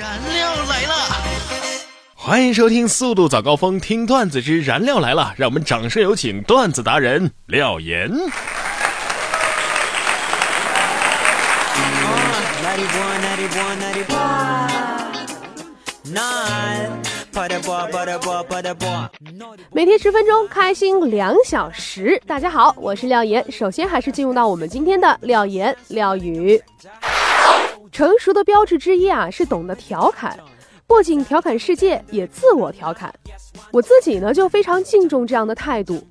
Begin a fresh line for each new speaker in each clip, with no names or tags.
燃料来了！欢迎收听《速度早高峰》，听段子之燃料来了。让我们掌声有请段子达人廖岩。
每天十分钟，开心两小时。大家好，我是廖岩。首先还是进入到我们今天的廖岩廖语。成熟的标志之一啊，是懂得调侃，不仅调侃世界，也自我调侃。我自己呢，就非常敬重这样的态度。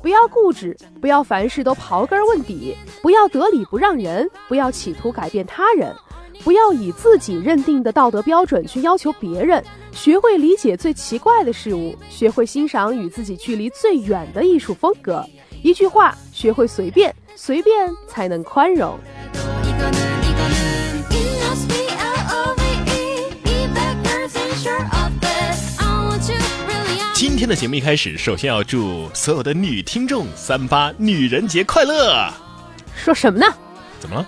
不要固执，不要凡事都刨根问底，不要得理不让人，不要企图改变他人。不要以自己认定的道德标准去要求别人，学会理解最奇怪的事物，学会欣赏与自己距离最远的艺术风格。一句话，学会随便，随便才能宽容。
今天的节目一开始，首先要祝所有的女听众三八女人节快乐。
说什么呢？
怎么了？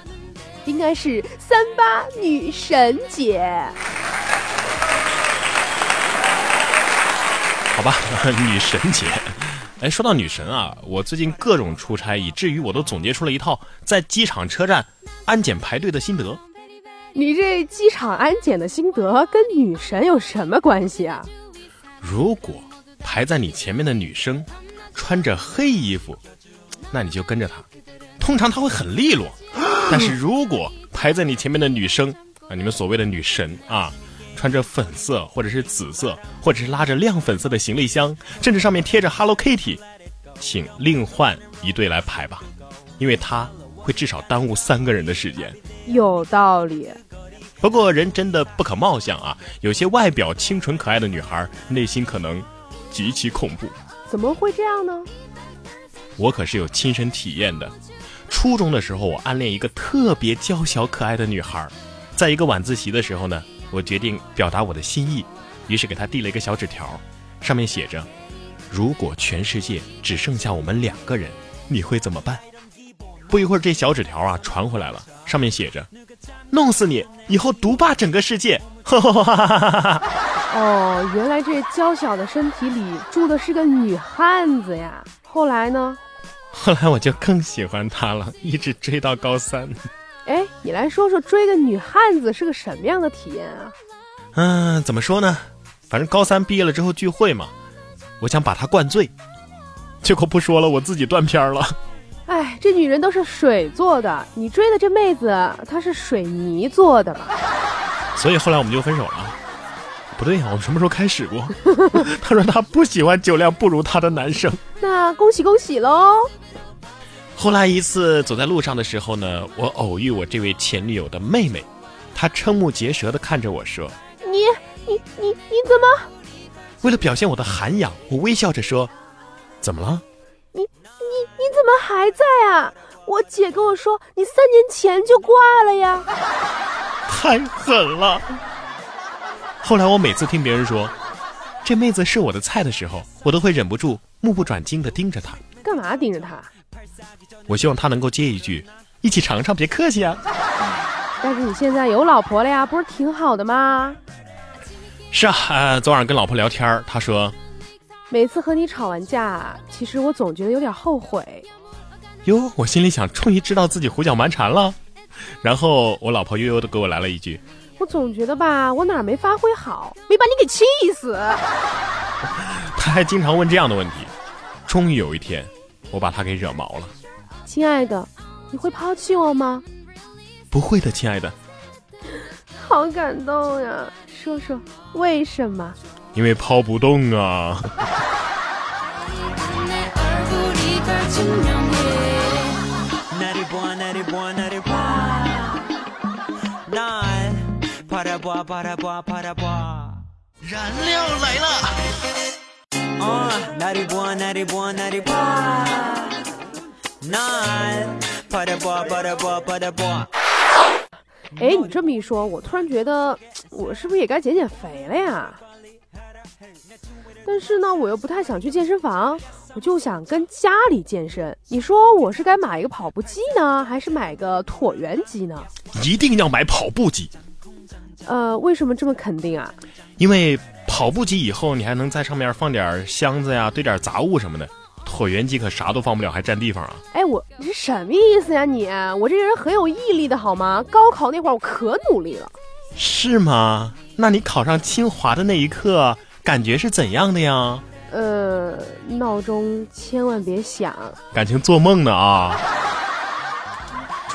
应该是三八女神节，
好吧，女神节。哎，说到女神啊，我最近各种出差，以至于我都总结出了一套在机场车站安检排队的心得。
你这机场安检的心得跟女神有什么关系啊？
如果排在你前面的女生穿着黑衣服，那你就跟着她，通常她会很利落。但是如果排在你前面的女生啊，你们所谓的女神啊，穿着粉色或者是紫色，或者是拉着亮粉色的行李箱，甚至上面贴着 Hello Kitty，请另换一对来排吧，因为她会至少耽误三个人的时间。
有道理。
不过人真的不可貌相啊，有些外表清纯可爱的女孩，内心可能极其恐怖。
怎么会这样呢？
我可是有亲身体验的。初中的时候，我暗恋一个特别娇小可爱的女孩，在一个晚自习的时候呢，我决定表达我的心意，于是给她递了一个小纸条，上面写着：“如果全世界只剩下我们两个人，你会怎么办？”不一会儿，这小纸条啊传回来了，上面写着：“弄死你，以后独霸整个世界。”
哦，原来这娇小的身体里住的是个女汉子呀！后来呢？
后来我就更喜欢她了，一直追到高三。
哎，你来说说追个女汉子是个什么样的体验啊？
嗯，怎么说呢？反正高三毕业了之后聚会嘛，我想把她灌醉，结果不说了，我自己断片了。
哎，这女人都是水做的，你追的这妹子她是水泥做的吧？
所以后来我们就分手了。不对呀，我们什么时候开始过？他说他不喜欢酒量不如他的男生。
那恭喜恭喜喽！
后来一次走在路上的时候呢，我偶遇我这位前女友的妹妹，她瞠目结舌的看着我说：“
你你你你怎么？”
为了表现我的涵养，我微笑着说：“怎么了？
你你你怎么还在啊？我姐跟我说你三年前就挂了呀！
太狠了！后来我每次听别人说这妹子是我的菜的时候，我都会忍不住目不转睛的盯着她。
干嘛盯着她？
我希望她能够接一句：“一起尝尝，别客气啊。”
但是你现在有老婆了呀，不是挺好的吗？
是啊，昨晚跟老婆聊天，她说：“
每次和你吵完架，其实我总觉得有点后悔。”
哟，我心里想，终于知道自己胡搅蛮缠了。然后我老婆悠悠的给我来了一句：“
我总觉得吧，我哪没发挥好，没把你给气死。”
他还经常问这样的问题。终于有一天，我把他给惹毛了。
亲爱的，你会抛弃我吗？
不会的，亲爱的。
好感动呀！说说为什么？
因为抛不动啊。燃料来了。
哎，你这么一说，我突然觉得我是不是也该减减肥了呀？但是呢，我又不太想去健身房，我就想跟家里健身。你说我是该买一个跑步机呢，还是买个椭圆机呢？
一定要买跑步机。
呃，为什么这么肯定啊？
因为跑步机以后你还能在上面放点箱子呀，堆点杂物什么的。椭圆机可啥都放不了，还占地方啊！
哎，我你是什么意思呀？你我这个人很有毅力的好吗？高考那会儿我可努力了。
是吗？那你考上清华的那一刻，感觉是怎样的呀？
呃，闹钟千万别响。
感情做梦呢啊！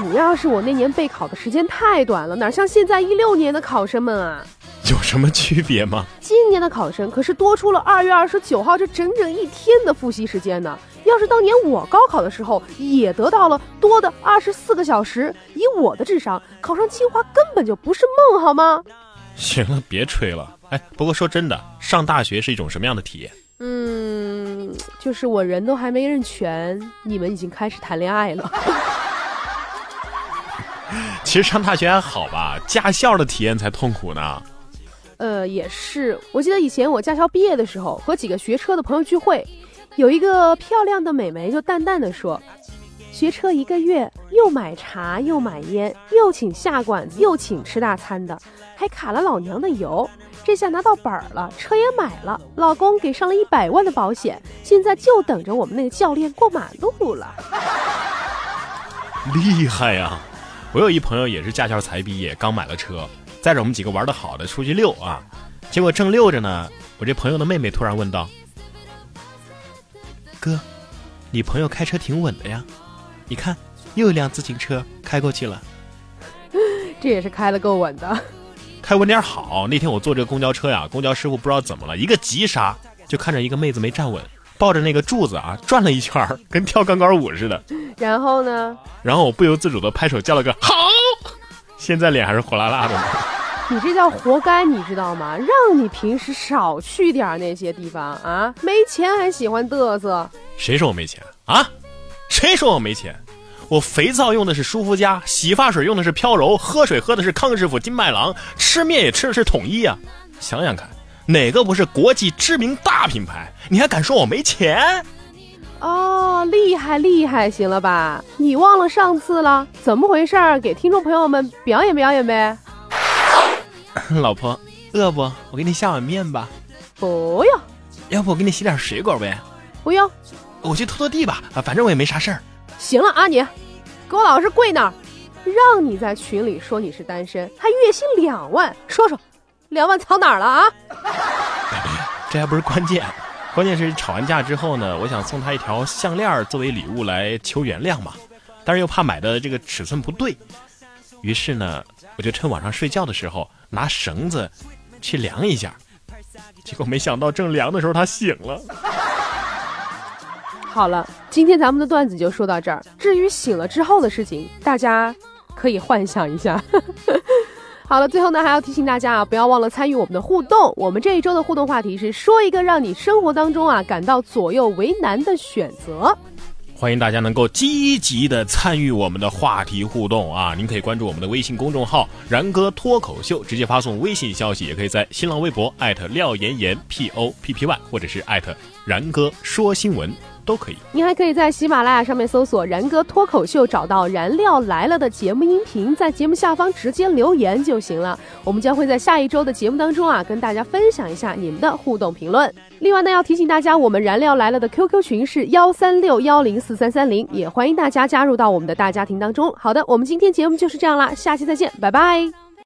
主要是我那年备考的时间太短了，哪像现在一六年的考生们啊？
有什么区别吗？
今年的考生可是多出了二月二十九号这整整一天的复习时间呢。要是当年我高考的时候也得到了多的二十四个小时，以我的智商，考上清华根本就不是梦，好吗？
行了，别吹了。哎，不过说真的，上大学是一种什么样的体验？
嗯，就是我人都还没认全，你们已经开始谈恋爱了。
其实上大学还好吧，驾校的体验才痛苦呢。
呃，也是。我记得以前我驾校毕业的时候，和几个学车的朋友聚会，有一个漂亮的美眉就淡淡的说：“学车一个月，又买茶，又买烟，又请下馆子，又请吃大餐的，还卡了老娘的油。这下拿到本儿了，车也买了，老公给上了一百万的保险，现在就等着我们那个教练过马路了。
厉害呀！我有一朋友也是驾校才毕业，刚买了车。”载着我们几个玩的好的出去溜啊，结果正溜着呢，我这朋友的妹妹突然问道：“哥，你朋友开车挺稳的呀？你看，又一辆自行车开过去了，
这也是开的够稳的。
开稳点好。那天我坐这个公交车呀，公交师傅不知道怎么了，一个急刹，就看着一个妹子没站稳，抱着那个柱子啊转了一圈，跟跳钢管舞似的。
然后呢？
然后我不由自主的拍手叫了个好。”现在脸还是火辣辣的呢，
你这叫活该，你知道吗？让你平时少去点那些地方啊！没钱还喜欢嘚瑟，
谁说我没钱啊？谁说我没钱？我肥皂用的是舒肤佳，洗发水用的是飘柔，喝水喝的是康师傅、金麦郎，吃面也吃的是统一啊！想想看，哪个不是国际知名大品牌？你还敢说我没钱？
哦，厉害厉害，行了吧？你忘了上次了？怎么回事？给听众朋友们表演表演呗。
老婆，饿不？我给你下碗面吧。
不用。
要不我给你洗点水果呗？
不用。
我去拖拖地吧。啊，反正我也没啥事儿。
行了啊，你给我老实跪那儿。让你在群里说你是单身，还月薪两万，说说，两万藏哪儿了啊？
这还不是关键。关键是吵完架之后呢，我想送他一条项链作为礼物来求原谅嘛，但是又怕买的这个尺寸不对，于是呢，我就趁晚上睡觉的时候拿绳子去量一下，结果没想到正量的时候他醒了。
好了，今天咱们的段子就说到这儿。至于醒了之后的事情，大家可以幻想一下。好了，最后呢，还要提醒大家啊，不要忘了参与我们的互动。我们这一周的互动话题是说一个让你生活当中啊感到左右为难的选择。
欢迎大家能够积极的参与我们的话题互动啊！您可以关注我们的微信公众号“然哥脱口秀”，直接发送微信消息，也可以在新浪微博艾特廖岩岩 P O P P Y，或者是艾特然哥说新闻。都可以，
您还可以在喜马拉雅上面搜索“然哥脱口秀”，找到“燃料来了”的节目音频，在节目下方直接留言就行了。我们将会在下一周的节目当中啊，跟大家分享一下你们的互动评论。另外呢，要提醒大家，我们“燃料来了”的 QQ 群是幺三六幺零四三三零，也欢迎大家加入到我们的大家庭当中。好的，我们今天节目就是这样啦，下期再见，拜拜。